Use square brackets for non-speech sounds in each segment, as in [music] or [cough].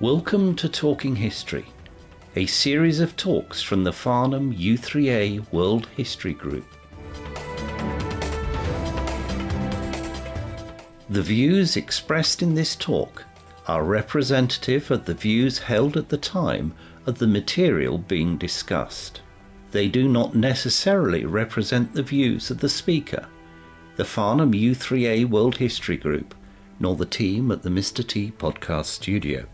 Welcome to Talking History, a series of talks from the Farnham U3A World History Group. The views expressed in this talk are representative of the views held at the time of the material being discussed. They do not necessarily represent the views of the speaker, the Farnham U3A World History Group, nor the team at the Mr. T podcast studio.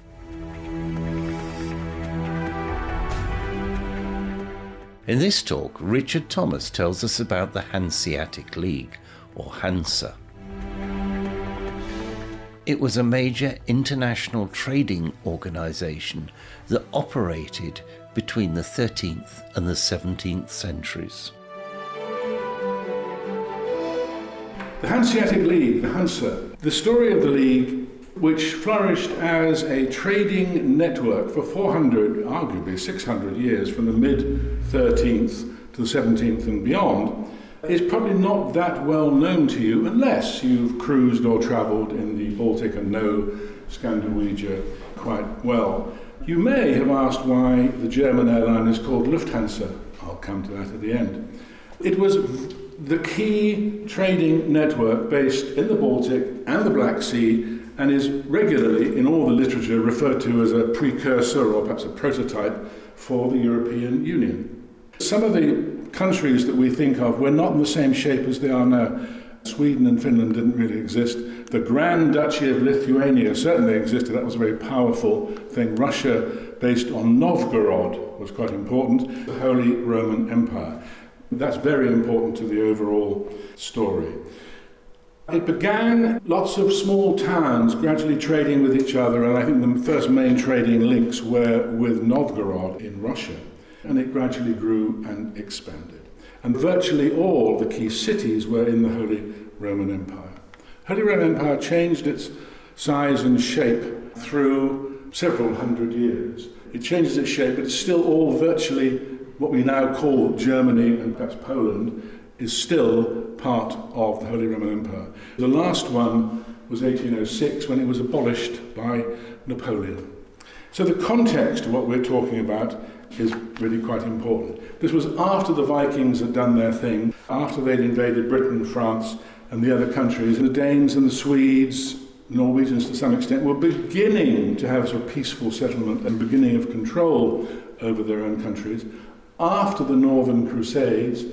In this talk, Richard Thomas tells us about the Hanseatic League, or Hansa. It was a major international trading organization that operated between the 13th and the 17th centuries. The Hanseatic League, the Hansa, the story of the League, which flourished as a trading network for 400, arguably 600 years, from the mid 13th to the 17th and beyond, is probably not that well known to you unless you've cruised or travelled in the Baltic and know Scandinavia quite well. You may have asked why the German airline is called Lufthansa. I'll come to that at the end. It was the key trading network based in the Baltic and the Black Sea and is regularly in all the literature referred to as a precursor or perhaps a prototype for the European Union. Some of the countries that we think of were not in the same shape as they are now. Sweden and Finland didn't really exist. The Grand Duchy of Lithuania certainly existed. That was a very powerful thing. Russia, based on Novgorod, was quite important. The Holy Roman Empire. That's very important to the overall story. It began lots of small towns gradually trading with each other, and I think the first main trading links were with Novgorod in Russia, and it gradually grew and expanded. And virtually all the key cities were in the Holy Roman Empire. Holy Roman Empire changed its size and shape through several hundred years. It changes its shape, but it's still all virtually what we now call Germany and perhaps Poland is still part of the Holy Roman Empire. The last one was 1806 when it was abolished by Napoleon. So the context of what we're talking about is really quite important. This was after the Vikings had done their thing, after they'd invaded Britain, France, and the other countries. The Danes and the Swedes, Norwegians to some extent, were beginning to have a sort of peaceful settlement and beginning of control over their own countries. After the Northern Crusades,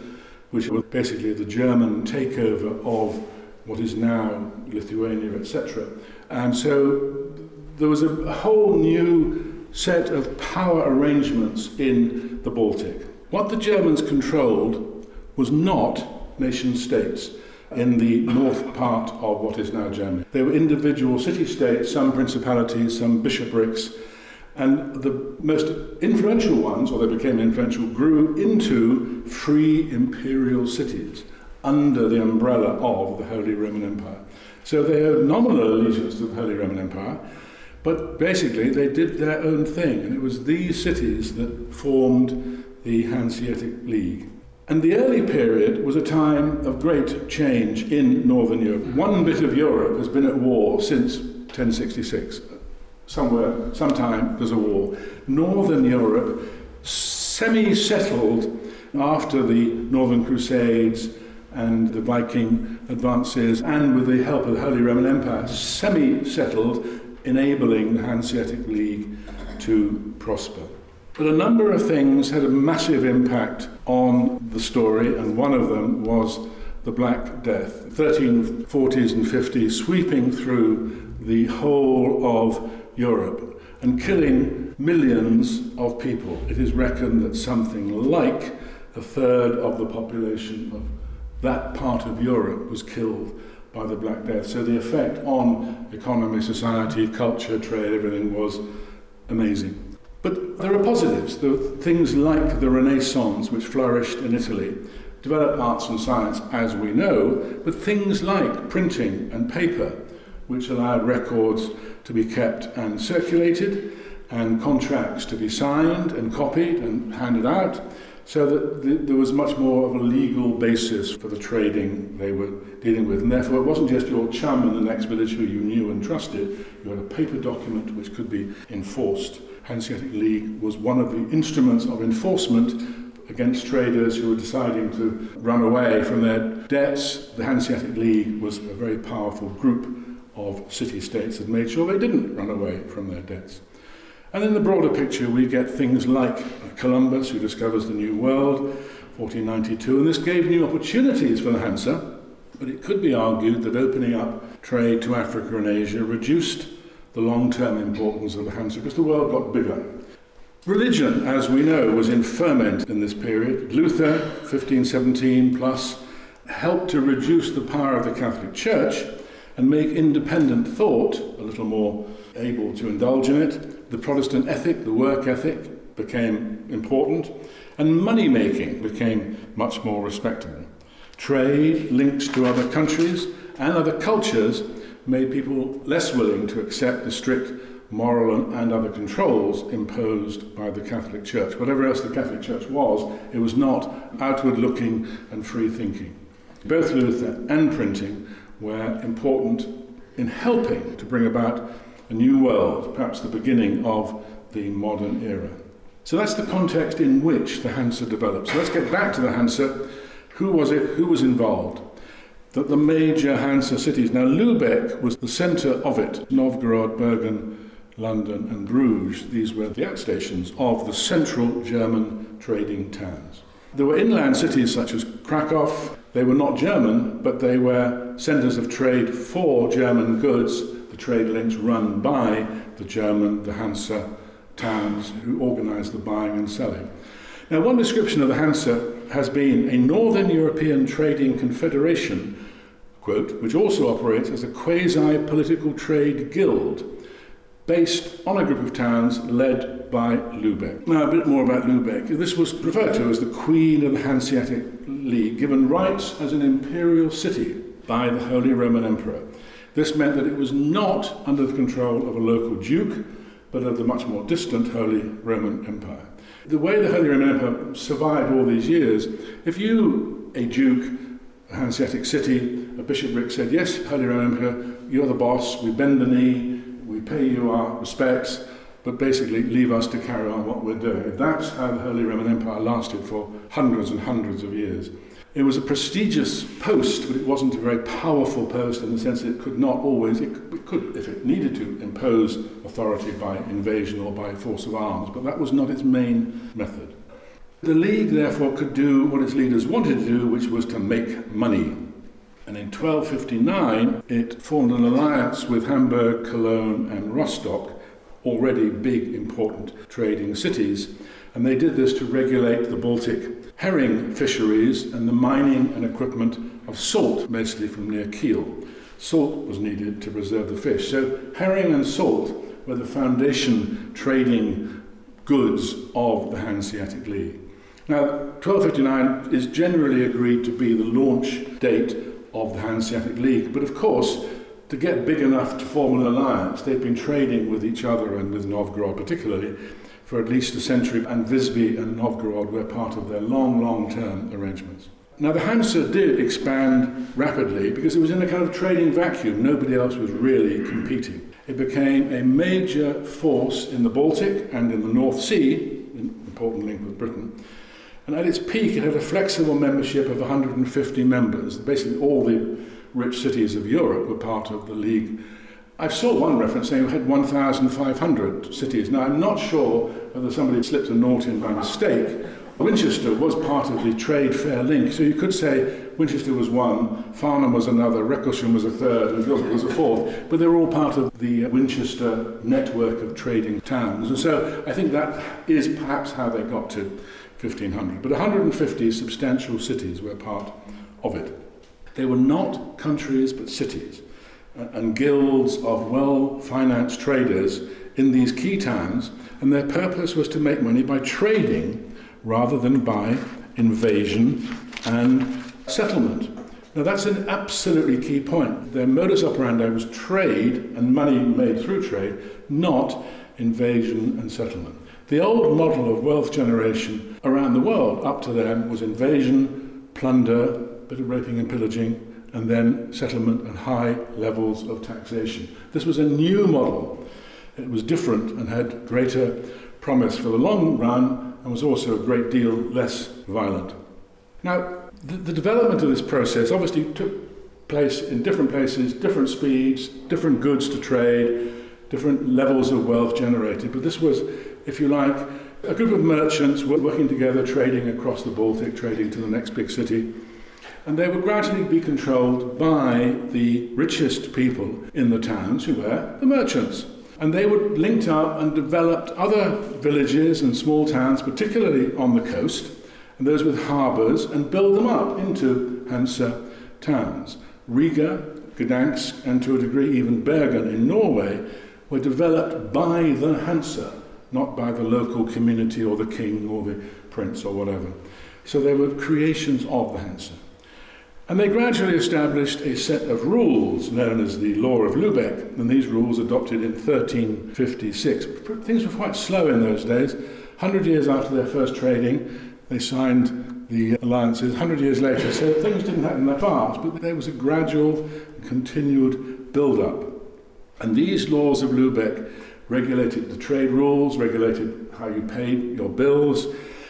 which was basically the German takeover of what is now Lithuania, etc. And so there was a whole new set of power arrangements in the Baltic. What the Germans controlled was not nation states in the north part of what is now Germany. They were individual city states, some principalities, some bishoprics, and the most influential ones, or they became influential, grew into free imperial cities under the umbrella of the Holy Roman Empire. So they owed nominal allegiance to the Holy Roman Empire, but basically they did their own thing, and it was these cities that formed the Hanseatic League. And the early period was a time of great change in Northern Europe. One bit of Europe has been at war since 1066 somewhere, sometime, there's a war. Northern Europe, semi settled after the Northern Crusades and the Viking advances, and with the help of the Holy Roman Empire, semi settled, enabling the Hanseatic League to prosper. But a number of things had a massive impact on the story, and one of them was the Black Death. 1340s and 50s, sweeping through the whole of Europe and killing millions of people. It is reckoned that something like a third of the population of that part of Europe was killed by the Black Death. So the effect on economy, society, culture, trade, everything was amazing. But there are positives. There are things like the Renaissance, which flourished in Italy, developed arts and science, as we know, but things like printing and paper, which allowed records to be kept and circulated, and contracts to be signed and copied and handed out. so that th- there was much more of a legal basis for the trading they were dealing with. And therefore, it wasn't just your chum in the next village who you knew and trusted, you had a paper document which could be enforced. Hanseatic League was one of the instruments of enforcement against traders who were deciding to run away from their debts. The Hanseatic League was a very powerful group of city states that made sure they didn't run away from their debts. And in the broader picture, we get things like Columbus, who discovers the New World, 1492, and this gave new opportunities for the Hansa, but it could be argued that opening up trade to Africa and Asia reduced the long term importance of the Hansa because the world got bigger. Religion, as we know, was in ferment in this period. Luther, 1517 plus, helped to reduce the power of the Catholic Church and make independent thought a little more able to indulge in it. The Protestant ethic, the work ethic, became important, and money making became much more respectable. Trade, links to other countries and other cultures made people less willing to accept the strict moral and other controls imposed by the Catholic Church. Whatever else the Catholic Church was, it was not outward looking and free thinking. Both Luther and printing were important in helping to bring about a new world, perhaps the beginning of the modern era. So that's the context in which the Hansa developed. So let's get back to the Hansa. Who was it? Who was involved? That the major Hansa cities. Now, Lubeck was the centre of it. Novgorod, Bergen, London, and Bruges. These were the outstations of the central German trading towns. There were inland cities such as Krakow. They were not German, but they were centres of trade for German goods, the trade links run by the German, the Hansa towns who organised the buying and selling. Now, one description of the Hansa has been a Northern European trading confederation, quote, which also operates as a quasi political trade guild based on a group of towns led by Lubeck. Now, a bit more about Lubeck. This was referred to as the Queen of the Hanseatic League, given rights as an imperial city by the Holy Roman Emperor. This meant that it was not under the control of a local duke, but of the much more distant Holy Roman Empire. The way the Holy Roman Empire survived all these years, if you, a duke, a Hanseatic city, a bishopric said, Yes, Holy Roman Emperor, you're the boss, we bend the knee, we pay you our respects, but basically leave us to carry on what we're doing. That's how the Holy Roman Empire lasted for hundreds and hundreds of years. It was a prestigious post, but it wasn't a very powerful post in the sense that it could not always, it could, if it needed to, impose authority by invasion or by force of arms, but that was not its main method. The League, therefore, could do what its leaders wanted to do, which was to make money. And in 1259, it formed an alliance with Hamburg, Cologne, and Rostock, already big, important trading cities. And they did this to regulate the Baltic herring fisheries and the mining and equipment of salt, mostly from near Kiel. Salt was needed to preserve the fish. So, herring and salt were the foundation trading goods of the Hanseatic League. Now, 1259 is generally agreed to be the launch date of the Hanseatic League. But of course, to get big enough to form an alliance, they'd been trading with each other and with Novgorod particularly for at least a century, and Visby and Novgorod were part of their long, long term arrangements. Now, the Hansa did expand rapidly because it was in a kind of trading vacuum. Nobody else was really competing. It became a major force in the Baltic and in the North Sea, an important link with Britain, and at its peak, it had a flexible membership of 150 members. Basically, all the rich cities of Europe were part of the League. I saw one reference saying we had 1,500 cities. Now, I'm not sure whether somebody slipped a note in by mistake. Winchester was part of the trade fair link, so you could say Winchester was one, Farnham was another, Wrecclesham was a third, and Gilbert was a fourth, but they were all part of the Winchester network of trading towns. And so I think that is perhaps how they got to 1500. But 150 substantial cities were part of it. They were not countries but cities, and guilds of well financed traders in these key towns, and their purpose was to make money by trading rather than by invasion and settlement. Now, that's an absolutely key point. Their modus operandi was trade and money made through trade, not invasion and settlement. The old model of wealth generation around the world up to then was invasion, plunder, bit of raping and pillaging, and then settlement and high levels of taxation. This was a new model. It was different and had greater promise for the long run and was also a great deal less violent. Now, the, the development of this process obviously took place in different places, different speeds, different goods to trade, different levels of wealth generated. But this was, if you like, a group of merchants working together, trading across the Baltic, trading to the next big city. And they would gradually be controlled by the richest people in the towns, who were the merchants. And they would linked up and developed other villages and small towns, particularly on the coast, and those with harbours, and build them up into Hansa towns. Riga, Gdansk, and to a degree even Bergen in Norway were developed by the Hansa, not by the local community or the king or the prince or whatever. So they were creations of the Hansa. And they gradually established a set of rules known as the Law of Lubeck, and these rules adopted in 1356. Things were quite slow in those days. 100 years after their first trading, they signed the alliances. 100 years later, so things didn't happen that fast, but there was a gradual, continued build up. And these laws of Lubeck regulated the trade rules, regulated how you paid your bills,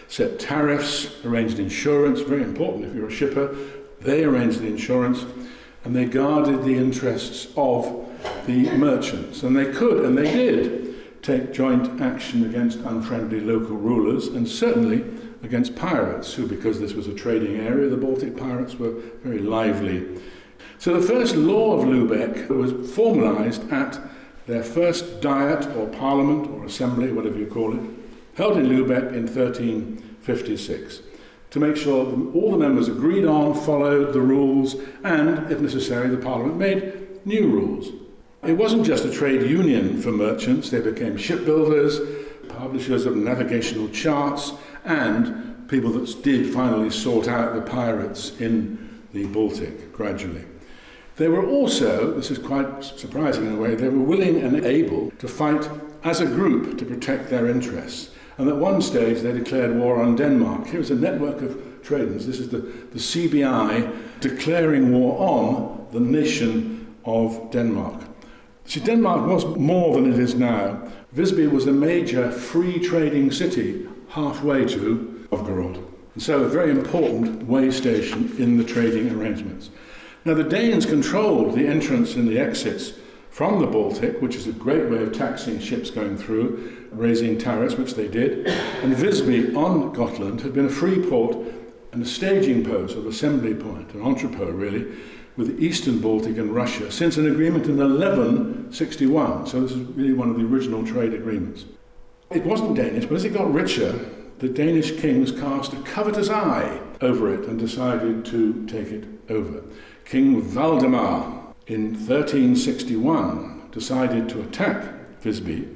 set tariffs, arranged insurance, very important if you're a shipper, they arranged the insurance and they guarded the interests of the merchants. And they could, and they did, take joint action against unfriendly local rulers and certainly against pirates, who, because this was a trading area, the Baltic pirates were very lively. So the first law of Lubeck was formalized at their first diet or parliament or assembly, whatever you call it, held in Lubeck in 1356 to make sure that all the members agreed on, followed the rules, and, if necessary, the Parliament made new rules. It wasn't just a trade union for merchants, they became shipbuilders, publishers of navigational charts, and people that did finally sort out the pirates in the Baltic gradually. They were also, this is quite surprising in a way, they were willing and able to fight as a group to protect their interests. And at one stage, they declared war on Denmark. Here was a network of traders. This is the, the CBI declaring war on the nation of Denmark. See, Denmark was more than it is now. Visby was a major free trading city halfway to Novgorod. And so a very important way station in the trading arrangements. Now, the Danes controlled the entrance and the exits from the Baltic, which is a great way of taxing ships going through, raising tariffs, which they did. And Visby on Gotland had been a free port and a staging post, of assembly point, an entrepot really, with the eastern Baltic and Russia since an agreement in 1161. So this is really one of the original trade agreements. It wasn't Danish, but as it got richer, the Danish kings cast a covetous eye over it and decided to take it over. King Valdemar in 1361 decided to attack Visby,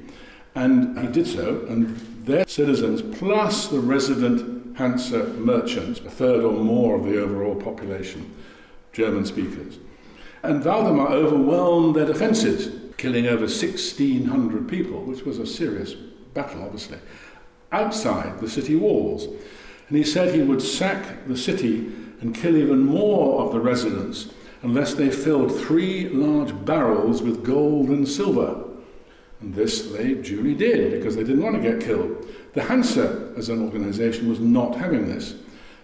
and he did so, and their citizens, plus the resident Hansa merchants, a third or more of the overall population, German speakers. And Valdemar overwhelmed their defences, killing over 1,600 people, which was a serious battle, obviously, outside the city walls. And he said he would sack the city and kill even more of the residents unless they filled three large barrels with gold and silver. And this they duly did because they didn't want to get killed. The Hansa, as an organization, was not having this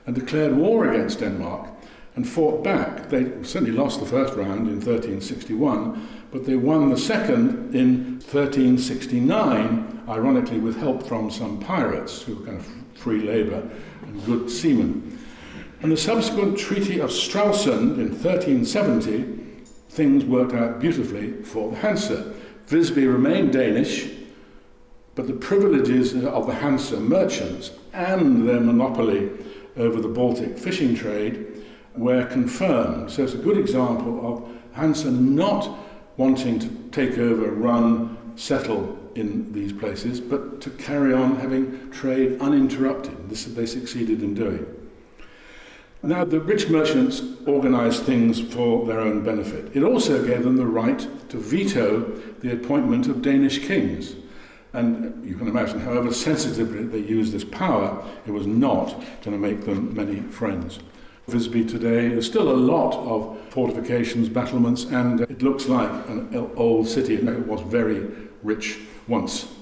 and declared war against Denmark and fought back. They certainly lost the first round in 1361, but they won the second in 1369, ironically with help from some pirates who were kind of free labor and good seamen. And the subsequent Treaty of Stralsund in 1370, things worked out beautifully for the Hansa. Visby remained Danish, but the privileges of the Hansa merchants and their monopoly over the Baltic fishing trade were confirmed. So it's a good example of Hansa not wanting to take over, run, settle in these places, but to carry on having trade uninterrupted. This they succeeded in doing. Now, the rich merchants organized things for their own benefit. It also gave them the right to veto the appointment of Danish kings. And you can imagine, however sensitively they used this power, it was not going to make them many friends. Visby today, there's still a lot of fortifications, battlements, and it looks like an old city. It was very rich once.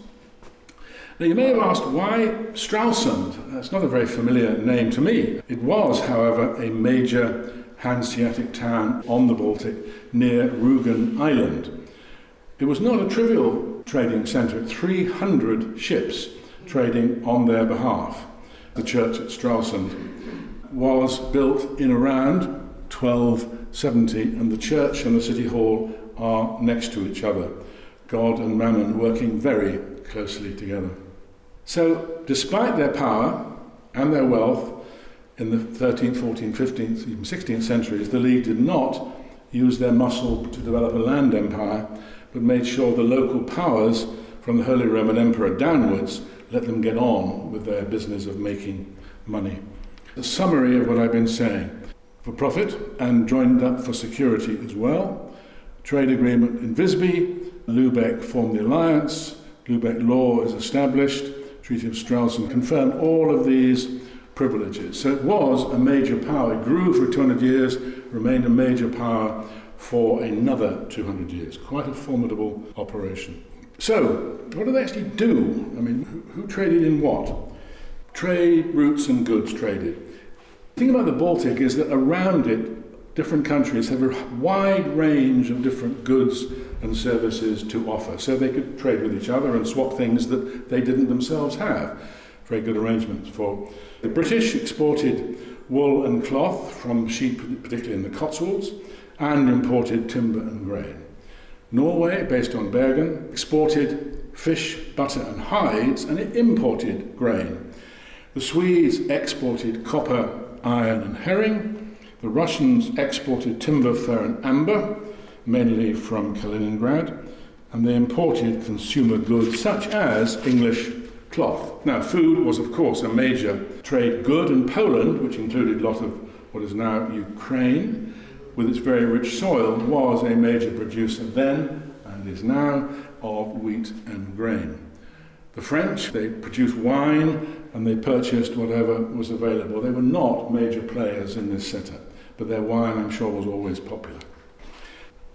Now, you may have asked why Stralsund? That's not a very familiar name to me. It was, however, a major Hanseatic town on the Baltic near Rügen Island. It was not a trivial trading centre, 300 ships trading on their behalf. The church at Stralsund was built in around 1270, and the church and the city hall are next to each other. God and Mammon working very closely together. So, despite their power and their wealth in the 13th, 14th, 15th, even 16th centuries, the League did not use their muscle to develop a land empire, but made sure the local powers, from the Holy Roman Emperor downwards, let them get on with their business of making money. A summary of what I've been saying. For profit and joined up for security as well. Trade agreement in Visby. Lubeck formed the alliance. Lubeck law is established. Treaty of Stralsund confirmed all of these privileges. So it was a major power. It grew for 200 years, remained a major power for another 200 years. Quite a formidable operation. So, what did they actually do? I mean, who, who traded in what? Trade, routes, and goods traded. The thing about the Baltic is that around it, different countries have a wide range of different goods and services to offer. So they could trade with each other and swap things that they didn't themselves have. Very good arrangements for. The British exported wool and cloth from sheep, particularly in the Cotswolds and imported timber and grain. Norway, based on Bergen, exported fish, butter, and hides, and it imported grain. The Swedes exported copper, iron, and herring. The Russians exported timber, fur, and amber, mainly from Kaliningrad. And they imported consumer goods such as English cloth. Now, food was, of course, a major trade good, and Poland, which included a lot of what is now Ukraine, with its very rich soil, was a major producer then and is now of wheat and grain. The French, they produced wine and they purchased whatever was available. They were not major players in this setup, but their wine, I'm sure, was always popular.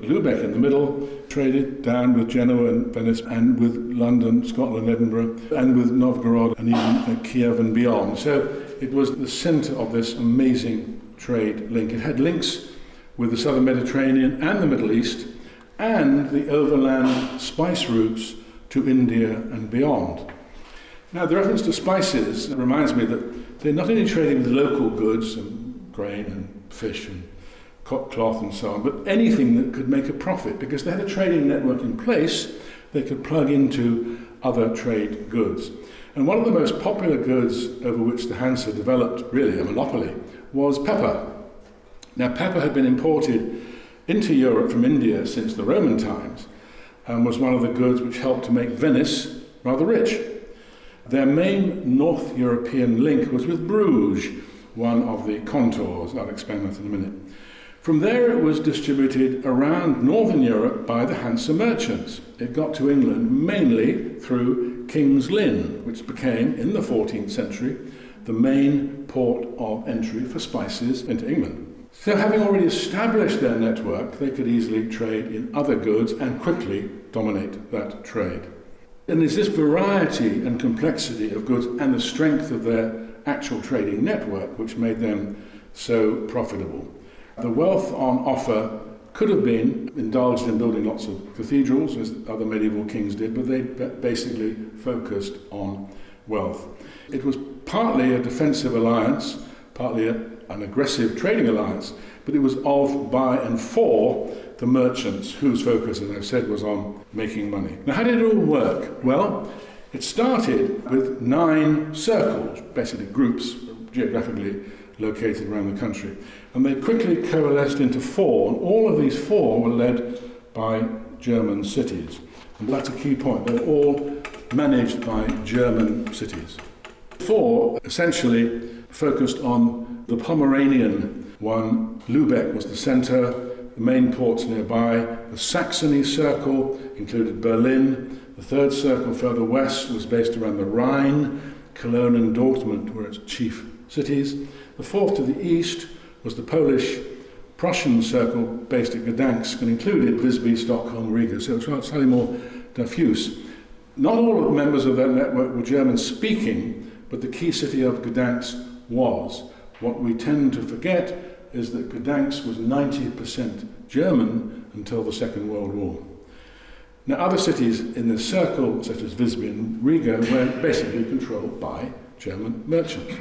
Lubeck in the middle traded down with Genoa and Venice and with London, Scotland, Edinburgh, and with Novgorod and even uh, Kiev and beyond. So it was the centre of this amazing trade link. It had links with the southern Mediterranean and the Middle East, and the overland spice routes to India and beyond. Now, the reference to spices reminds me that they're not only trading with local goods and grain and fish and cloth and so on, but anything that could make a profit because they had a trading network in place they could plug into other trade goods. And one of the most popular goods over which the Hansa developed really a monopoly was pepper. Now, pepper had been imported into Europe from India since the Roman times and was one of the goods which helped to make Venice rather rich. Their main North European link was with Bruges, one of the Kontors. I'll explain that in a minute. From there, it was distributed around Northern Europe by the Hanse merchants. It got to England mainly through King's Lynn, which became, in the 14th century, the main port of entry for spices into England. So, having already established their network, they could easily trade in other goods and quickly dominate that trade. And it's this variety and complexity of goods and the strength of their actual trading network which made them so profitable. The wealth on offer could have been indulged in building lots of cathedrals, as other medieval kings did, but they basically focused on wealth. It was partly a defensive alliance, partly a an aggressive trading alliance, but it was of, by, and for the merchants whose focus, as I've said, was on making money. Now, how did it all work? Well, it started with nine circles, basically groups geographically located around the country, and they quickly coalesced into four, and all of these four were led by German cities. And that's a key point. They're all managed by German cities. Four essentially focused on the Pomeranian one, Lubeck was the centre, the main ports nearby. The Saxony Circle included Berlin, The third circle further west was based around the Rhine. Cologne and Dortmund were its chief cities. The fourth to the east was the Polish Prussian circle based at Gdansk and included Visby, Stockholm, Riga, so it was slightly more diffuse. Not all of the members of that network were German speaking, but the key city of Gdansk was. What we tend to forget is that Gdansk was 90% German until the Second World War. Now, other cities in this circle, such as Visby and Riga, were basically controlled by German merchants.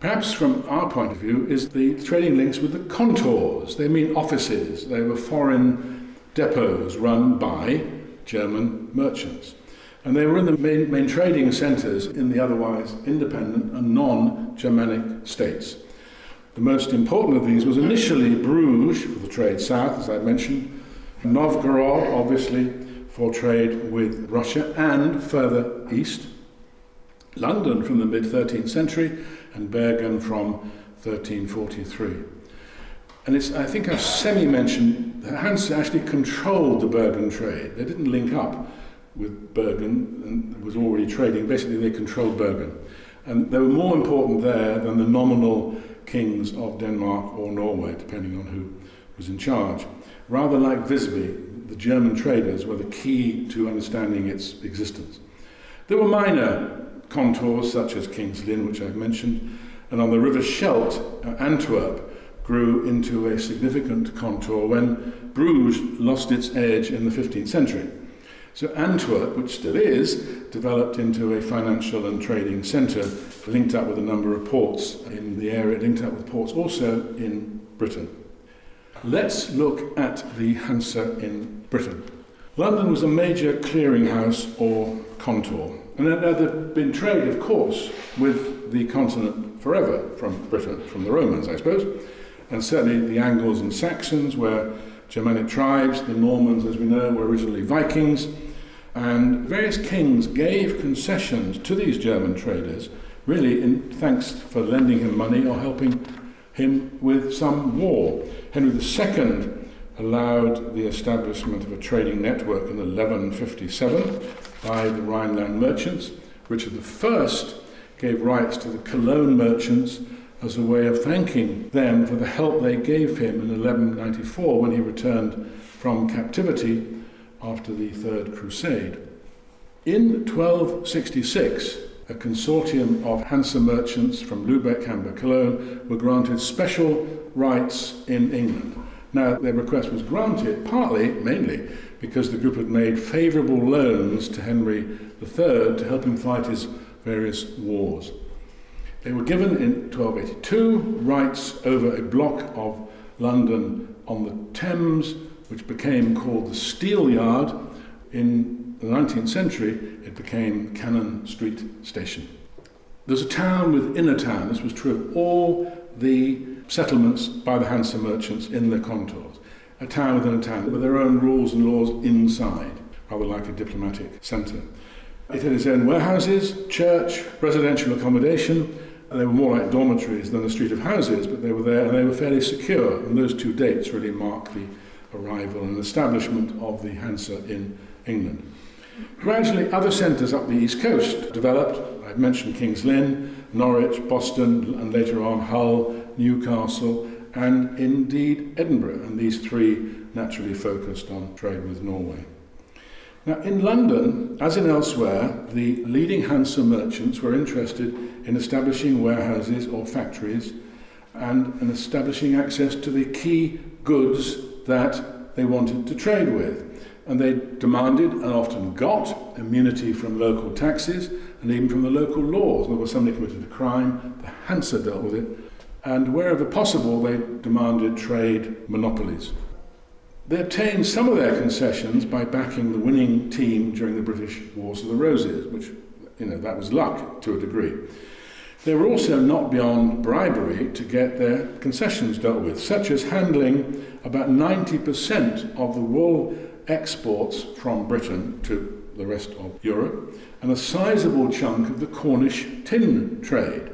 Perhaps from our point of view is the trading links with the Kontors. They mean offices. They were foreign depots run by German merchants. And they were in the main, main trading centres in the otherwise independent and non-Germanic states. The most important of these was initially Bruges for the trade south, as I mentioned, Novgorod, obviously, for trade with Russia, and further east, London from the mid 13th century, and Bergen from 1343. And it's, I think I've semi mentioned that Hansa actually controlled the Bergen trade. They didn't link up with Bergen and was already trading. Basically, they controlled Bergen. And they were more important there than the nominal kings of Denmark or Norway, depending on who was in charge. Rather like Visby, the German traders were the key to understanding its existence. There were minor Kontors such as King's Lynn, which I've mentioned, and on the River Scheldt, uh, Antwerp grew into a significant Kontor when Bruges lost its edge in the 15th century. So Antwerp, which still is, developed into a financial and trading centre, linked up with a number of ports in the area, linked up with ports also in Britain. Let's look at the Hansa in Britain. London was a major clearinghouse or Kontor, and there had been trade, of course, with the continent forever from Britain, from the Romans, I suppose, and certainly the Angles and Saxons were Germanic tribes, the Normans, as we know, were originally Vikings, and various kings gave concessions to these German traders, really in thanks for lending him money or helping him with some war. Henry II allowed the establishment of a trading network in 1157 by the Rhineland merchants. Richard I gave rights to the Cologne merchants as a way of thanking them for the help they gave him in 1194 when he returned from captivity after the Third Crusade. In 1266, a consortium of Hansa merchants from Lubeck, Hamburg, Cologne were granted special rights in England. Now, their request was granted partly, mainly, because the group had made favourable loans to Henry III to help him fight his various wars. They were given in 1282 rights over a block of London on the Thames, which became called the Steelyard in the 19th century, it became Cannon Street Station. There's a town within a town. This was true of all the settlements by the Hansa merchants in the Kontors. A town within a town with their own rules and laws inside, rather like a diplomatic centre. It had its own warehouses, church, residential accommodation. They were more like dormitories than a street of houses, but they were there and they were fairly secure. And those two dates really mark the arrival and establishment of the Hansa in England. Gradually, other centres up the east coast developed. I've mentioned King's Lynn, Norwich, Boston, and later on Hull, Newcastle, and indeed Edinburgh. And these three naturally focused on trade with Norway. Now, in London, as in elsewhere, the leading Hansa merchants were interested in establishing warehouses or factories and in establishing access to the key goods that they wanted to trade with and they demanded and often got immunity from local taxes and even from the local laws. And was somebody committed a crime, the Hansa dealt with it, and wherever possible, they demanded trade monopolies. They obtained some of their concessions by backing the winning team during the British Wars of the Roses, which, you know, that was luck to a degree. They were also not beyond bribery to get their concessions dealt with, such as handling about 90% of the wool exports from Britain to the rest of Europe, and a sizable chunk of the Cornish tin trade.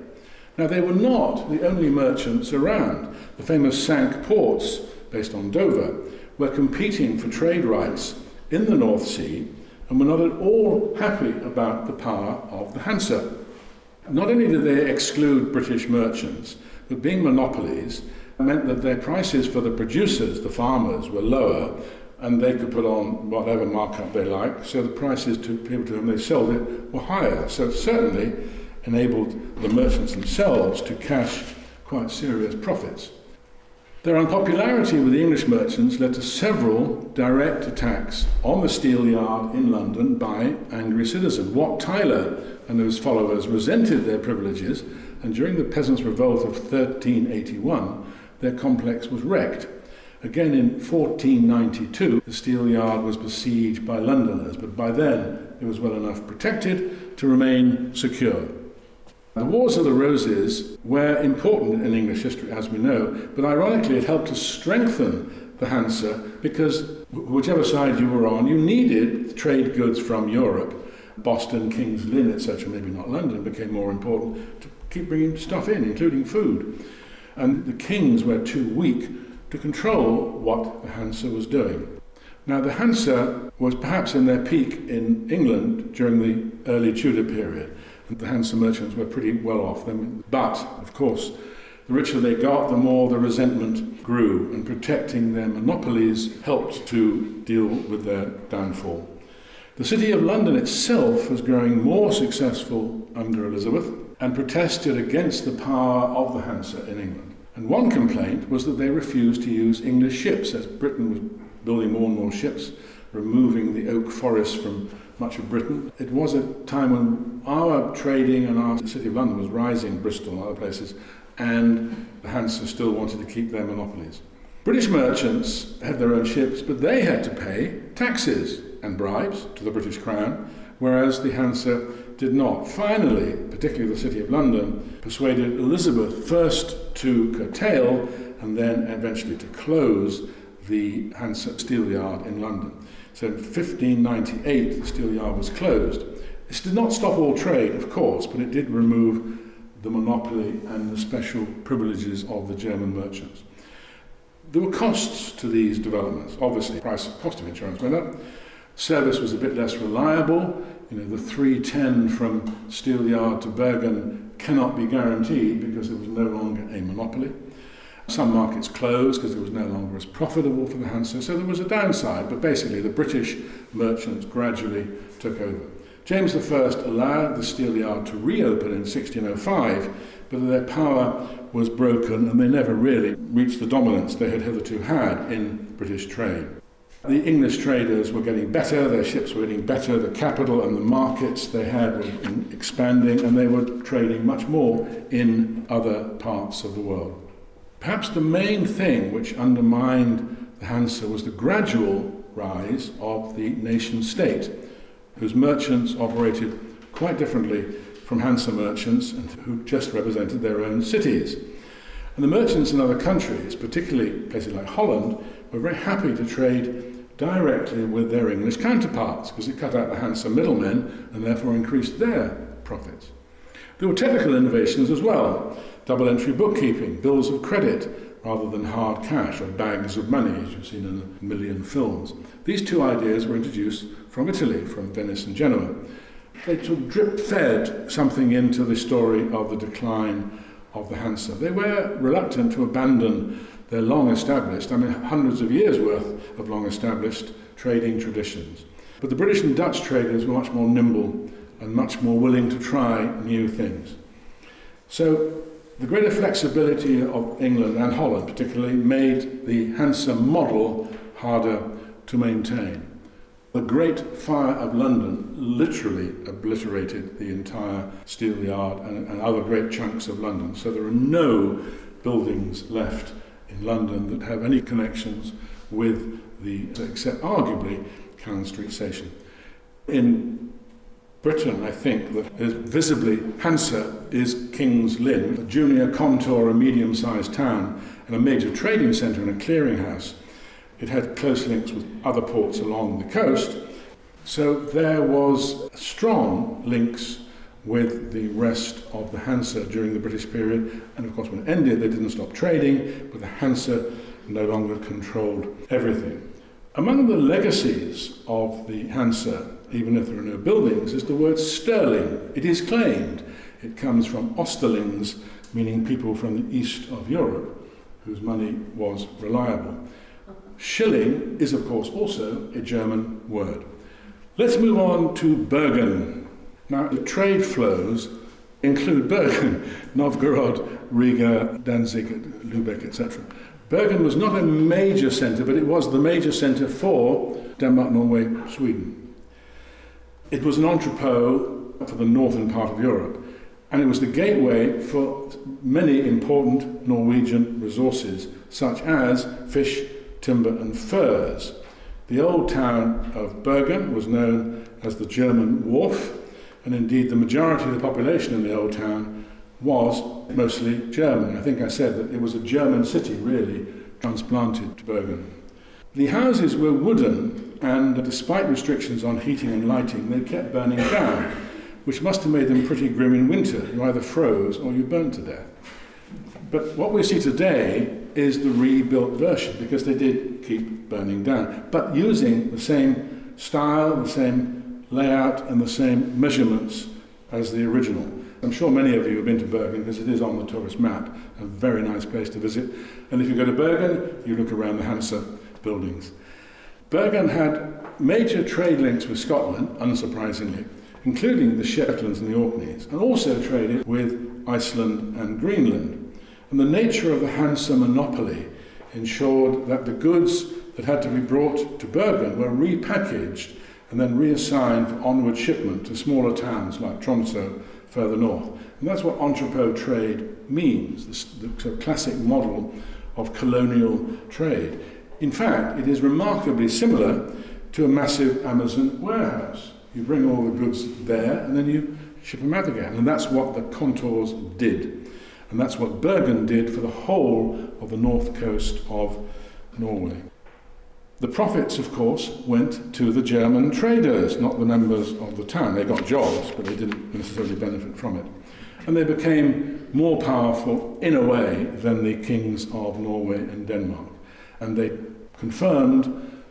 Now, they were not the only merchants around. The famous Cinque Ports, based on Dover, were competing for trade rights in the North Sea and were not at all happy about the power of the Hansa. Not only did they exclude British merchants, but being monopolies meant that their prices for the producers, the farmers, were lower, and they could put on whatever markup they liked, so the prices to people to whom they sold it were higher. So it certainly enabled the merchants themselves to cash quite serious profits. Their unpopularity with the English merchants led to several direct attacks on the steel yard in London by angry citizens. Wat Tyler and his followers resented their privileges, and during the Peasants' Revolt of 1381, their complex was wrecked. Again in 1492, the steel yard was besieged by Londoners, but by then it was well enough protected to remain secure. The Wars of the Roses were important in English history, as we know, but ironically it helped to strengthen the Hansa because whichever side you were on, you needed trade goods from Europe. Boston, King's Lynn, etc., maybe not London, became more important to keep bringing stuff in, including food. And the kings were too weak to control what the Hansa was doing. Now, the Hansa was perhaps in their peak in England during the early Tudor period and the Hansa merchants were pretty well off. Them. But, of course, the richer they got, the more the resentment grew, and protecting their monopolies helped to deal with their downfall. The City of London itself was growing more successful under Elizabeth and protested against the power of the Hansa in England. And one complaint was that they refused to use English ships, as Britain was building more and more ships, removing the oak forests from much of Britain. It was a time when our trading and our City of London was rising, Bristol and other places, and the Hansa still wanted to keep their monopolies. British merchants had their own ships, but they had to pay taxes and bribes to the British Crown, whereas the Hansa did not. Finally, particularly the City of London, persuaded Elizabeth first to curtail and then eventually to close the Hansa steel yard in London. So in 1598, the steel yard was closed. This did not stop all trade, of course, but it did remove the monopoly and the special privileges of the German merchants. There were costs to these developments. Obviously, price of cost of insurance went up. Service was a bit less reliable. You know, the 310 from Steel Yard to Bergen cannot be guaranteed because it was no longer a monopoly. Some markets closed because it was no longer as profitable for the Hansa, so there was a downside, but basically the British merchants gradually took over. James I allowed the steel yard to reopen in 1605, but their power was broken and they never really reached the dominance they had hitherto had in British trade. The English traders were getting better, their ships were getting better, the capital and the markets they had were expanding, and they were trading much more in other parts of the world. Perhaps the main thing which undermined the Hansa was the gradual rise of the nation state, whose merchants operated quite differently from Hansa merchants and who just represented their own cities. And the merchants in other countries, particularly places like Holland, were very happy to trade directly with their English counterparts because it cut out the Hansa middlemen and therefore increased their profits. There were technical innovations as well double entry bookkeeping, bills of credit, rather than hard cash or bags of money, as you've seen in a million films. These two ideas were introduced from Italy, from Venice and Genoa. They sort of drip fed something into the story of the decline of the Hansa. They were reluctant to abandon their long established, I mean, hundreds of years worth of long established trading traditions. But the British and Dutch traders were much more nimble and much more willing to try new things. So the greater flexibility of England and Holland, particularly, made the Hansa model harder to maintain. The Great Fire of London literally obliterated the entire steel yard and, and other great chunks of London. So there are no buildings left in London that have any connections with the, except arguably Cannon Street Station. In Britain, I think, that is visibly Hansa is King's Lynn, a junior Kontor, a medium sized town, and a major trading centre and a clearinghouse. It had close links with other ports along the coast, so there was strong links with the rest of the Hansa during the British period, and of course, when it ended, they didn't stop trading, but the Hansa no longer controlled everything. Among the legacies of the Hansa even if there are no buildings, is the word sterling. It is claimed. It comes from Osterlings, meaning people from the east of Europe whose money was reliable. Shilling is, of course, also a German word. Let's move on to Bergen. Now, the trade flows include Bergen, [laughs] Novgorod, Riga, Danzig, Lubeck, etc. Bergen was not a major centre, but it was the major centre for Denmark, Norway, Sweden. It was an entrepot for the northern part of Europe, and it was the gateway for many important Norwegian resources, such as fish, timber, and furs. The old town of Bergen was known as the German Wharf, and indeed the majority of the population in the old town was mostly German. I think I said that it was a German city, really, transplanted to Bergen. The houses were wooden, and despite restrictions on heating and lighting, they kept burning down, which must have made them pretty grim in winter. You either froze or you burnt to death. But what we see today is the rebuilt version, because they did keep burning down, but using the same style, the same layout, and the same measurements as the original. I'm sure many of you have been to Bergen because it is on the tourist map, a very nice place to visit. And if you go to Bergen, you look around the Hansa buildings. Bergen had major trade links with Scotland, unsurprisingly, including the Shetlands and the Orkneys, and also traded with Iceland and Greenland. And the nature of the Hansa monopoly ensured that the goods that had to be brought to Bergen were repackaged and then reassigned for onward shipment to smaller towns like Tromsø further north. And that's what entrepot trade means, the, the classic model of colonial trade. In fact, it is remarkably similar to a massive Amazon warehouse. You bring all the goods there and then you ship them out again. And that's what the Kontors did. And that's what Bergen did for the whole of the north coast of Norway. The profits, of course, went to the German traders, not the members of the town. They got jobs, but they didn't necessarily benefit from it. And they became more powerful in a way than the kings of Norway and Denmark. And they confirmed,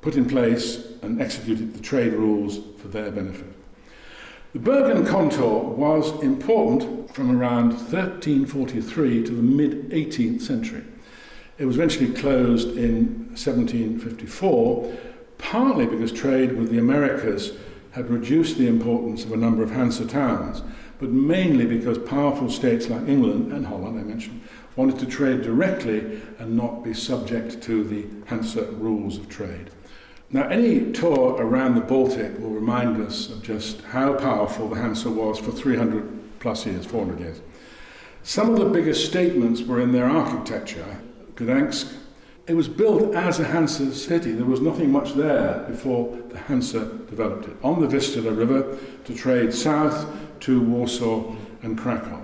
put in place, and executed the trade rules for their benefit. The Bergen Kontor was important from around 1343 to the mid 18th century. It was eventually closed in 1754, partly because trade with the Americas had reduced the importance of a number of Hansa towns, but mainly because powerful states like England and Holland, I mentioned, wanted to trade directly and not be subject to the Hansa rules of trade. Now, any tour around the Baltic will remind us of just how powerful the Hansa was for 300 plus years, 400 years. Some of the biggest statements were in their architecture. Gdansk. It was built as a Hansa city. There was nothing much there before the Hansa developed it. On the Vistula River to trade south to Warsaw and Krakow.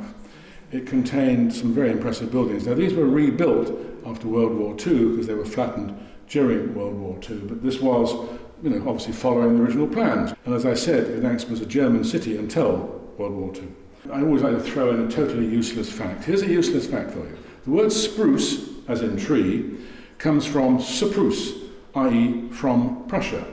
It contained some very impressive buildings. Now, these were rebuilt after World War II because they were flattened during World War II, but this was, you know, obviously following the original plans. And as I said, Gdansk was a German city until World War II. I always like to throw in a totally useless fact. Here's a useless fact for you. The word spruce as in tree, comes from Cyprus, i.e., from Prussia.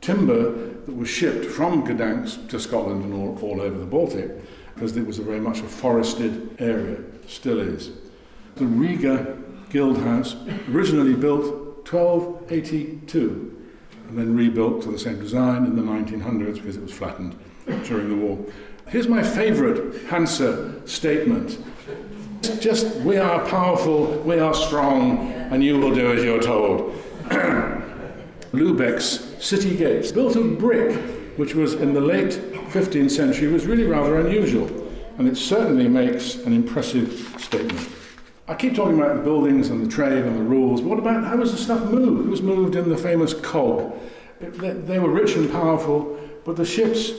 Timber that was shipped from Gdansk to Scotland and all, all over the Baltic, because it was a very much a forested area, still is. The Riga Guild House, originally built 1282, and then rebuilt to the same design in the 1900s because it was flattened during the war. Here's my favourite Hansa statement just, we are powerful, we are strong, and you will do as you're told. [clears throat] Lubeck's city gates, built of brick, which was in the late 15th century, was really rather unusual, and it certainly makes an impressive statement. I keep talking about the buildings and the trade and the rules, what about how was the stuff moved? It was moved in the famous cog. they, they were rich and powerful, but the ships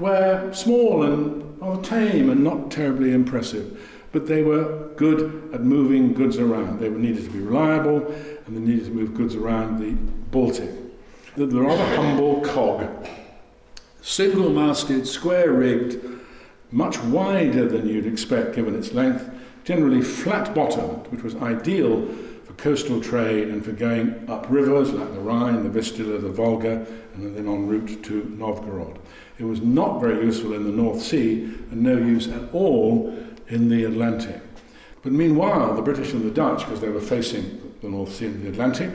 were small and rather tame and not terribly impressive but they were good at moving goods around. They were needed to be reliable and they needed to move goods around the Baltic. The, the rather humble cog, single masted, square rigged, much wider than you'd expect given its length, generally flat bottomed, which was ideal for coastal trade and for going up rivers like the Rhine, the Vistula, the Volga, and then en route to Novgorod. It was not very useful in the North Sea and no use at all in the Atlantic. But meanwhile, the British and the Dutch, because they were facing the North Sea and the Atlantic,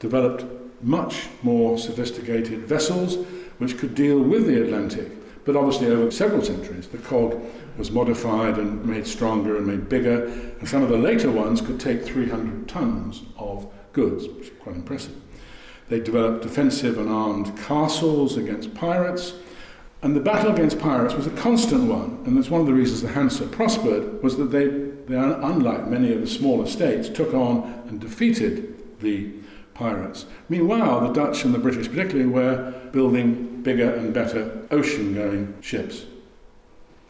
developed much more sophisticated vessels which could deal with the Atlantic. But obviously, over several centuries, the cog was modified and made stronger and made bigger, and some of the later ones could take 300 tons of goods, which is quite impressive. They developed defensive and armed castles against pirates, and the battle against pirates was a constant one, and that's one of the reasons the Hansa prospered, was that they, they unlike many of the smaller states, took on and defeated the pirates. Meanwhile, the Dutch and the British particularly were building bigger and better ocean-going ships.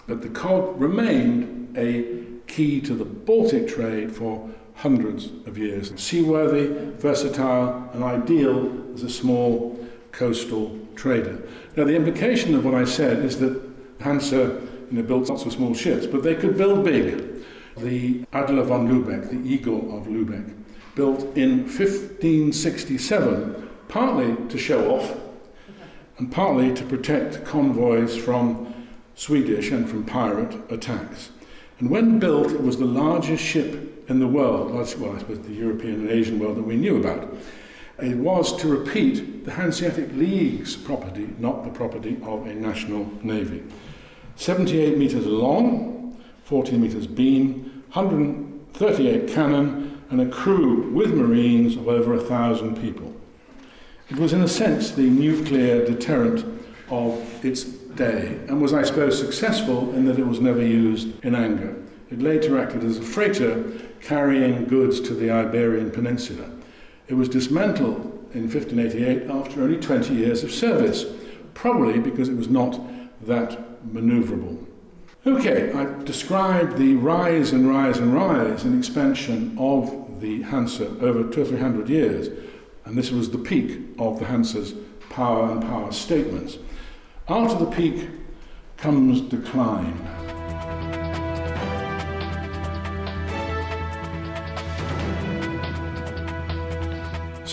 But the cog remained a key to the Baltic trade for hundreds of years. Seaworthy, versatile, and ideal as a small coastal trader. Now, the implication of what I said is that Hansa you know, built lots of small ships, but they could build big. The Adler von Lübeck, the Eagle of Lübeck, built in 1567, partly to show off and partly to protect convoys from Swedish and from pirate attacks. And when built, it was the largest ship in the world, well, I suppose the European and Asian world that we knew about. It was to repeat the Hanseatic League's property, not the property of a national navy. 78 metres long, 40 metres beam, 138 cannon, and a crew with Marines of over a thousand people. It was, in a sense, the nuclear deterrent of its day, and was, I suppose, successful in that it was never used in anger. It later acted as a freighter carrying goods to the Iberian Peninsula. It was dismantled in 1588 after only 20 years of service, probably because it was not that maneuverable. Okay, I've described the rise and rise and rise and expansion of the Hansa over two or three hundred years, and this was the peak of the Hansa's power and power statements. After the peak comes decline.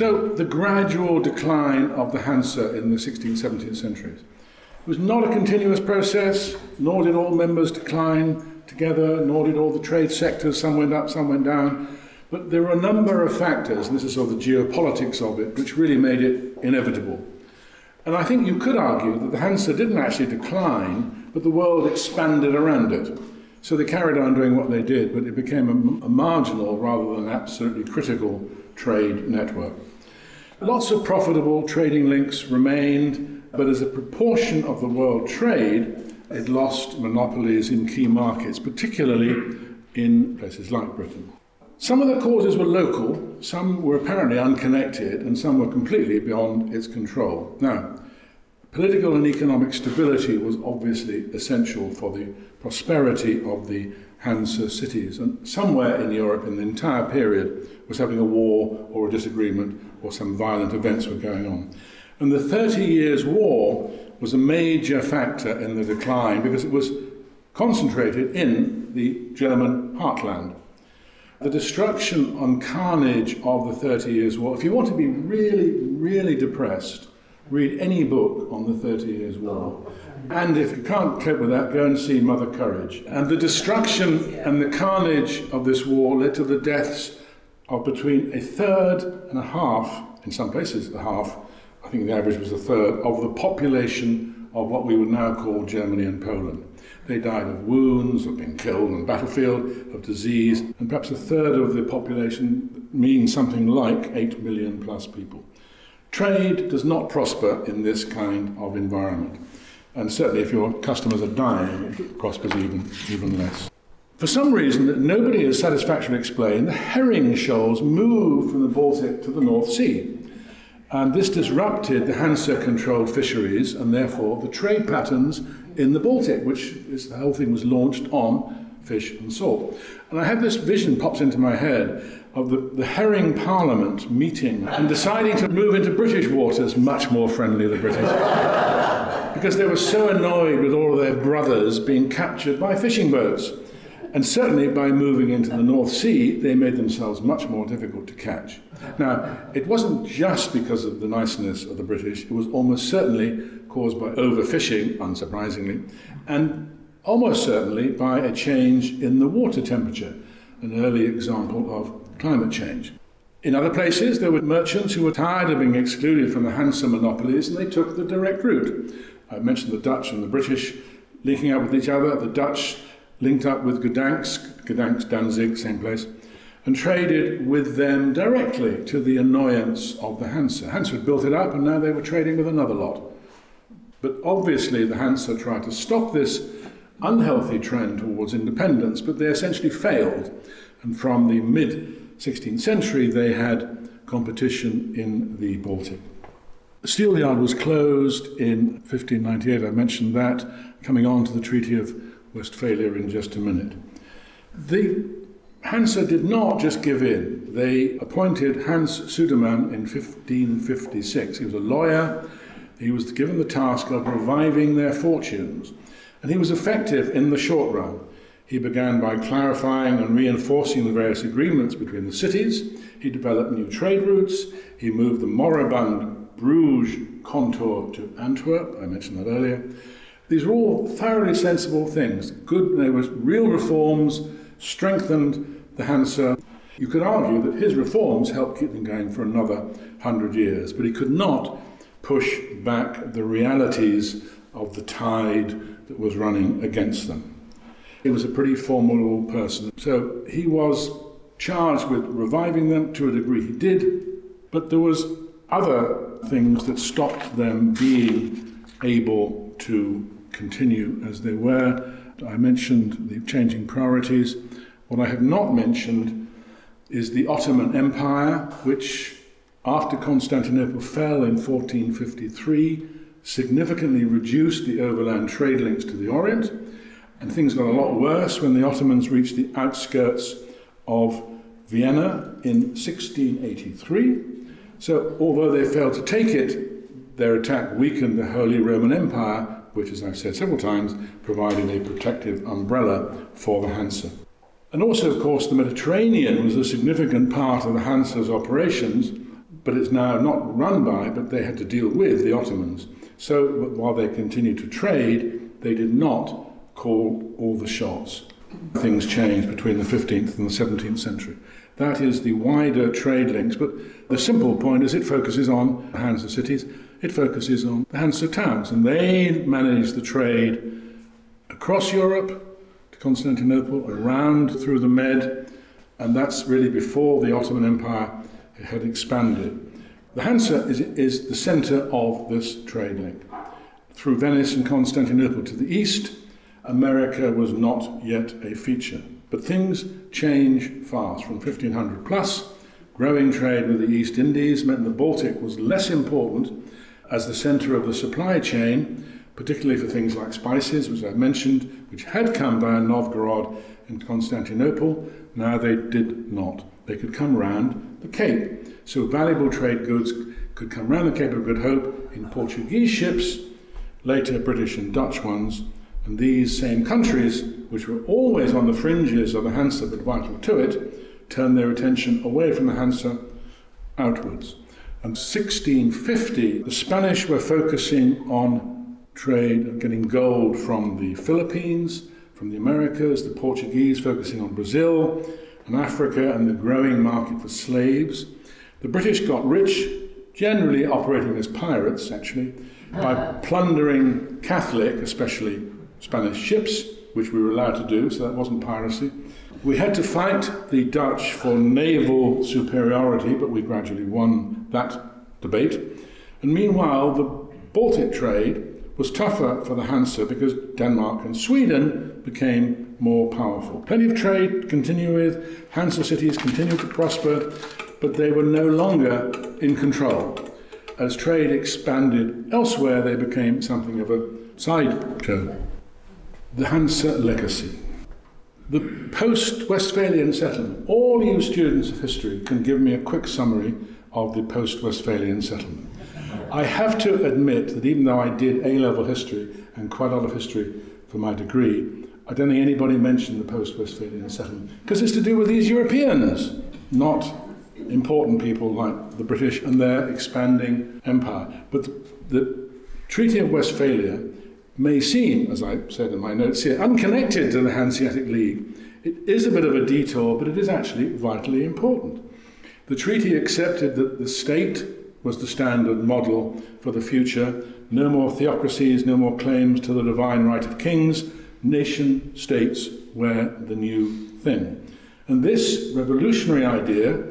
So, the gradual decline of the Hansa in the 16th, 17th centuries. It was not a continuous process, nor did all members decline together, nor did all the trade sectors, some went up, some went down. But there were a number of factors, and this is sort of the geopolitics of it, which really made it inevitable. And I think you could argue that the Hansa didn't actually decline, but the world expanded around it. So they carried on doing what they did, but it became a, a marginal rather than absolutely critical trade network. Lots of profitable trading links remained, but as a proportion of the world trade, it lost monopolies in key markets, particularly in places like Britain. Some of the causes were local, some were apparently unconnected, and some were completely beyond its control. Now, political and economic stability was obviously essential for the prosperity of the Hansa cities, and somewhere in Europe in the entire period was having a war or a disagreement or some violent events were going on. And the Thirty Years' War was a major factor in the decline because it was concentrated in the German heartland the destruction and carnage of the Thirty Years' War. If you want to be really, really depressed, read any book on the Thirty Years' War. And if you can't cope with that, go and see Mother Courage. And the destruction and the carnage of this war led to the deaths of between a third and a half, in some places a half, I think the average was a third, of the population of what we would now call Germany and Poland. They died of wounds, of being killed on the battlefield, of disease, and perhaps a third of the population means something like 8 million plus people. Trade does not prosper in this kind of environment. And certainly, if your customers are dying, it prospers even, even less. For some reason that nobody has satisfactorily explained, the herring shoals moved from the Baltic to the North Sea. And this disrupted the Hansa controlled fisheries and therefore the trade patterns in the Baltic, which is, the whole thing was launched on fish and salt. And I had this vision pops into my head of the, the herring parliament meeting and deciding to move into British waters, much more friendly than British. [laughs] because they were so annoyed with all of their brothers being captured by fishing boats. And certainly by moving into the North Sea, they made themselves much more difficult to catch. Now, it wasn't just because of the niceness of the British, it was almost certainly caused by overfishing, unsurprisingly, and almost certainly by a change in the water temperature, an early example of climate change. In other places, there were merchants who were tired of being excluded from the Hansa monopolies and they took the direct route. I mentioned the Dutch and the British linking up with each other. The Dutch linked up with Gdansk, Gdansk, Danzig, same place, and traded with them directly to the annoyance of the Hansa. Hansa had built it up and now they were trading with another lot. But obviously, the Hansa tried to stop this unhealthy trend towards independence, but they essentially failed. And from the mid 16th century, they had competition in the Baltic. The Steelyard was closed in 1598, I mentioned that, coming on to the Treaty of Westphalia in just a minute. The Hansa did not just give in. They appointed Hans Sudermann in 1556. He was a lawyer. He was given the task of reviving their fortunes. And he was effective in the short run. He began by clarifying and reinforcing the various agreements between the cities. He developed new trade routes. He moved the moribund Bruges Kontor to Antwerp. I mentioned that earlier. These were all thoroughly sensible things. Good, there was real reforms, strengthened the Hansa. You could argue that his reforms helped keep them going for another hundred years, but he could not push back the realities of the tide that was running against them. He was a pretty formidable person. So he was charged with reviving them to a degree he did, but there was other things that stopped them being able to continue as they were. I mentioned the changing priorities. What I have not mentioned is the Ottoman Empire, which, after Constantinople fell in 1453, significantly reduced the overland trade links to the Orient. And things got a lot worse when the Ottomans reached the outskirts of Vienna in 1683. So, although they failed to take it, their attack weakened the Holy Roman Empire, which, as I've said several times, provided a protective umbrella for the Hansa. And also, of course, the Mediterranean was a significant part of the Hansa's operations, but it's now not run by, but they had to deal with the Ottomans. So while they continued to trade, they did not call all the shots. Things changed between the 15th and the 17th century. That is the wider trade links, but the simple point is it focuses on Hansa cities, it focuses on the Hansa towns, and they manage the trade across Europe to Constantinople, around through the Med, and that's really before the Ottoman Empire had expanded. The Hansa is, is the centre of this trade link. Through Venice and Constantinople to the east, America was not yet a feature. But things change fast. From 1500 plus, growing trade with the East Indies meant the Baltic was less important as the centre of the supply chain, particularly for things like spices, which I mentioned, which had come via Novgorod and Constantinople. Now they did not. They could come round the Cape. So valuable trade goods could come round the Cape of Good Hope in Portuguese ships, later British and Dutch ones, and these same countries, which were always on the fringes of the Hansa but vital to it, turned their attention away from the Hansa outwards. And 1650, the Spanish were focusing on trade and getting gold from the Philippines, from the Americas, the Portuguese focusing on Brazil and Africa and the growing market for slaves. The British got rich, generally operating as pirates, actually, by uh-huh. plundering Catholic, especially Spanish ships, which we were allowed to do, so that wasn't piracy. We had to fight the Dutch for naval superiority, but we gradually won that debate. And meanwhile, the Baltic trade was tougher for the Hansa because Denmark and Sweden became more powerful. Plenty of trade continue with, Hansa cities continued to prosper, but they were no longer in control. As trade expanded elsewhere, they became something of a sideshow the Hansa legacy. The post Westphalian settlement. All you students of history can give me a quick summary of the post Westphalian settlement. I have to admit that even though I did A level history and quite a lot of history for my degree, I don't think anybody mentioned the post Westphalian settlement because it's to do with these Europeans, not important people like the British and their expanding empire. But the, the Treaty of Westphalia may seem, as I said in my notes here, unconnected to the Hanseatic League. It is a bit of a detour, but it is actually vitally important. The treaty accepted that the state was the standard model for the future. No more theocracies, no more claims to the divine right of kings. Nation states were the new thing. And this revolutionary idea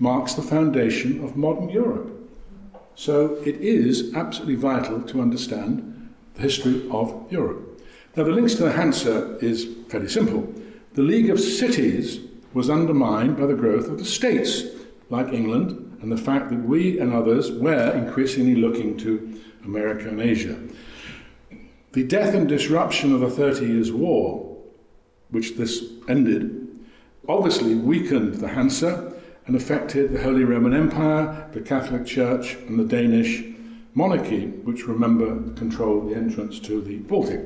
marks the foundation of modern Europe. So it is absolutely vital to understand the history of Europe. Now, the links to the Hansa is fairly simple. The League of Cities was undermined by the growth of the states, like England, and the fact that we and others were increasingly looking to America and Asia. The death and disruption of the Thirty Years' War, which this ended, obviously weakened the Hansa and affected the Holy Roman Empire, the Catholic Church, and the Danish monarchy, which remember controlled the entrance to the Baltic.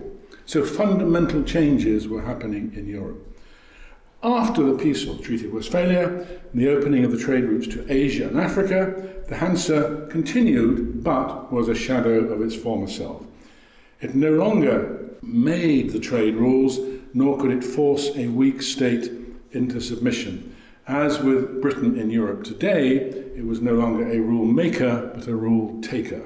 So fundamental changes were happening in Europe. After the Peace of the Treaty of Westphalia and the opening of the trade routes to Asia and Africa, the Hansa continued but was a shadow of its former self. It no longer made the trade rules, nor could it force a weak state into submission. As with Britain in Europe today, it was no longer a rule maker, but a rule taker.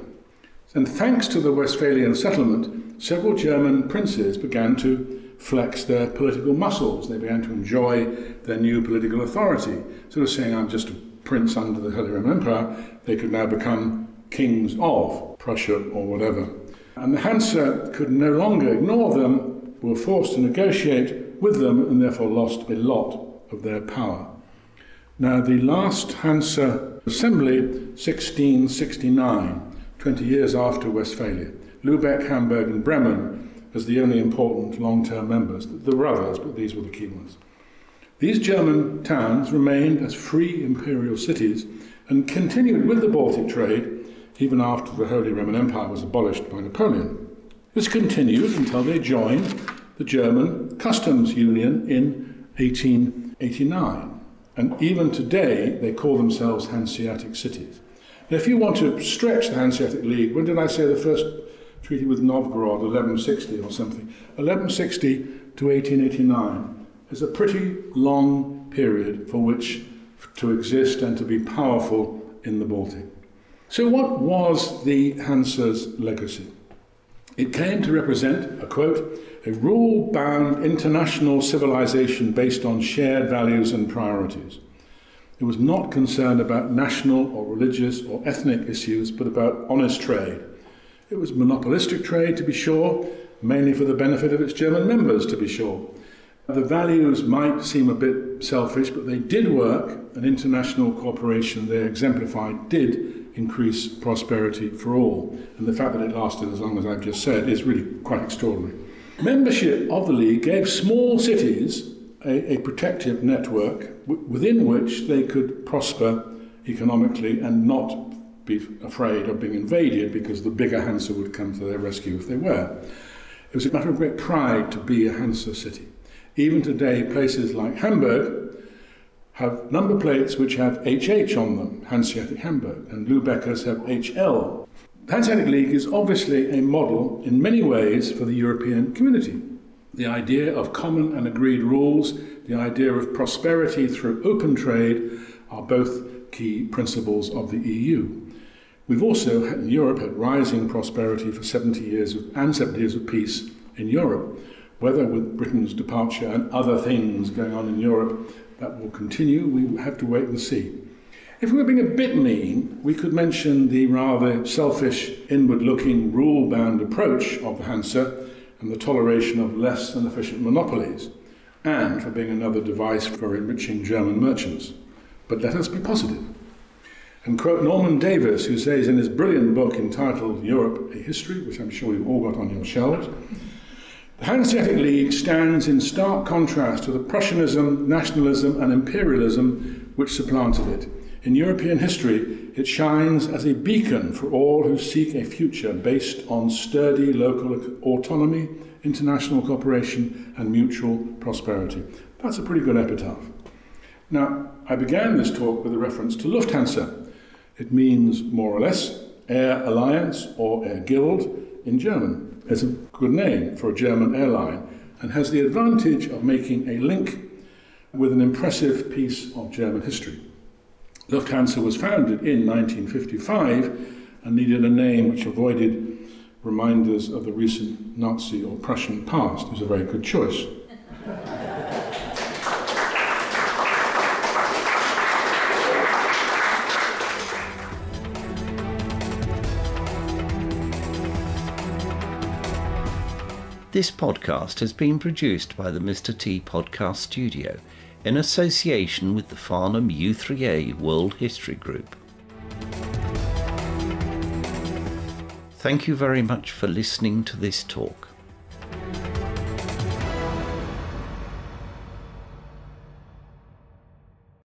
And thanks to the Westphalian settlement, several German princes began to flex their political muscles. They began to enjoy their new political authority. Sort of saying, I'm just a prince under the Holy Roman Empire, they could now become kings of Prussia or whatever. And the Hansa could no longer ignore them, were forced to negotiate with them, and therefore lost a lot of their power. Now, the last Hansa Assembly, 1669, 20 years after Westphalia, Lubeck, Hamburg, and Bremen as the only important long term members. There were others, but these were the key ones. These German towns remained as free imperial cities and continued with the Baltic trade even after the Holy Roman Empire was abolished by Napoleon. This continued until they joined the German Customs Union in 1889. And even today, they call themselves Hanseatic cities. Now, if you want to stretch the Hanseatic League, when did I say the first treaty with Novgorod, 1160 or something. 1160 to 1889 is a pretty long period for which to exist and to be powerful in the Baltic. So, what was the Hansa's legacy? It came to represent, a quote, a rule bound international civilization based on shared values and priorities. It was not concerned about national or religious or ethnic issues, but about honest trade it was monopolistic trade, to be sure, mainly for the benefit of its German members, to be sure. The values might seem a bit selfish, but they did work. An international cooperation they exemplified did increase prosperity for all. And the fact that it lasted as long as I've just said is really quite extraordinary. Membership of the League gave small cities a, a protective network w- within which they could prosper economically and not be afraid of being invaded because the bigger Hansa would come to their rescue if they were. It was a matter of great pride to be a Hansa city. Even today, places like Hamburg have number plates which have HH on them, Hanseatic Hamburg, and Lübeckers have HL. The Hanseatic League is obviously a model in many ways for the European community. The idea of common and agreed rules, the idea of prosperity through open trade are both key principles of the EU. We've also, had in Europe, had rising prosperity for 70 years of, and 70 years of peace in Europe. Whether with Britain's departure and other things going on in Europe that will continue, we have to wait and see. If we were being a bit mean, we could mention the rather selfish, inward looking, rule bound approach of the Hansa and the toleration of less than efficient monopolies, and for being another device for enriching German merchants. But let us be positive and quote Norman Davies, who says in his brilliant book entitled Europe, a History, which I'm sure you've all got on your shelves, the Hanseatic League stands in stark contrast to the Prussianism, nationalism, and imperialism which supplanted it. In European history, it shines as a beacon for all who seek a future based on sturdy local autonomy, international cooperation, and mutual prosperity. That's a pretty good epitaph. Now, I began this talk with a reference to Lufthansa. It means more or less Air Alliance or Air Guild in German. It's a good name for a German airline and has the advantage of making a link with an impressive piece of German history. Lufthansa was founded in 1955 and needed a name which avoided reminders of the recent Nazi or Prussian past. It was a very good choice. This podcast has been produced by the Mr. T Podcast Studio in association with the Farnham U3A World History Group. Thank you very much for listening to this talk.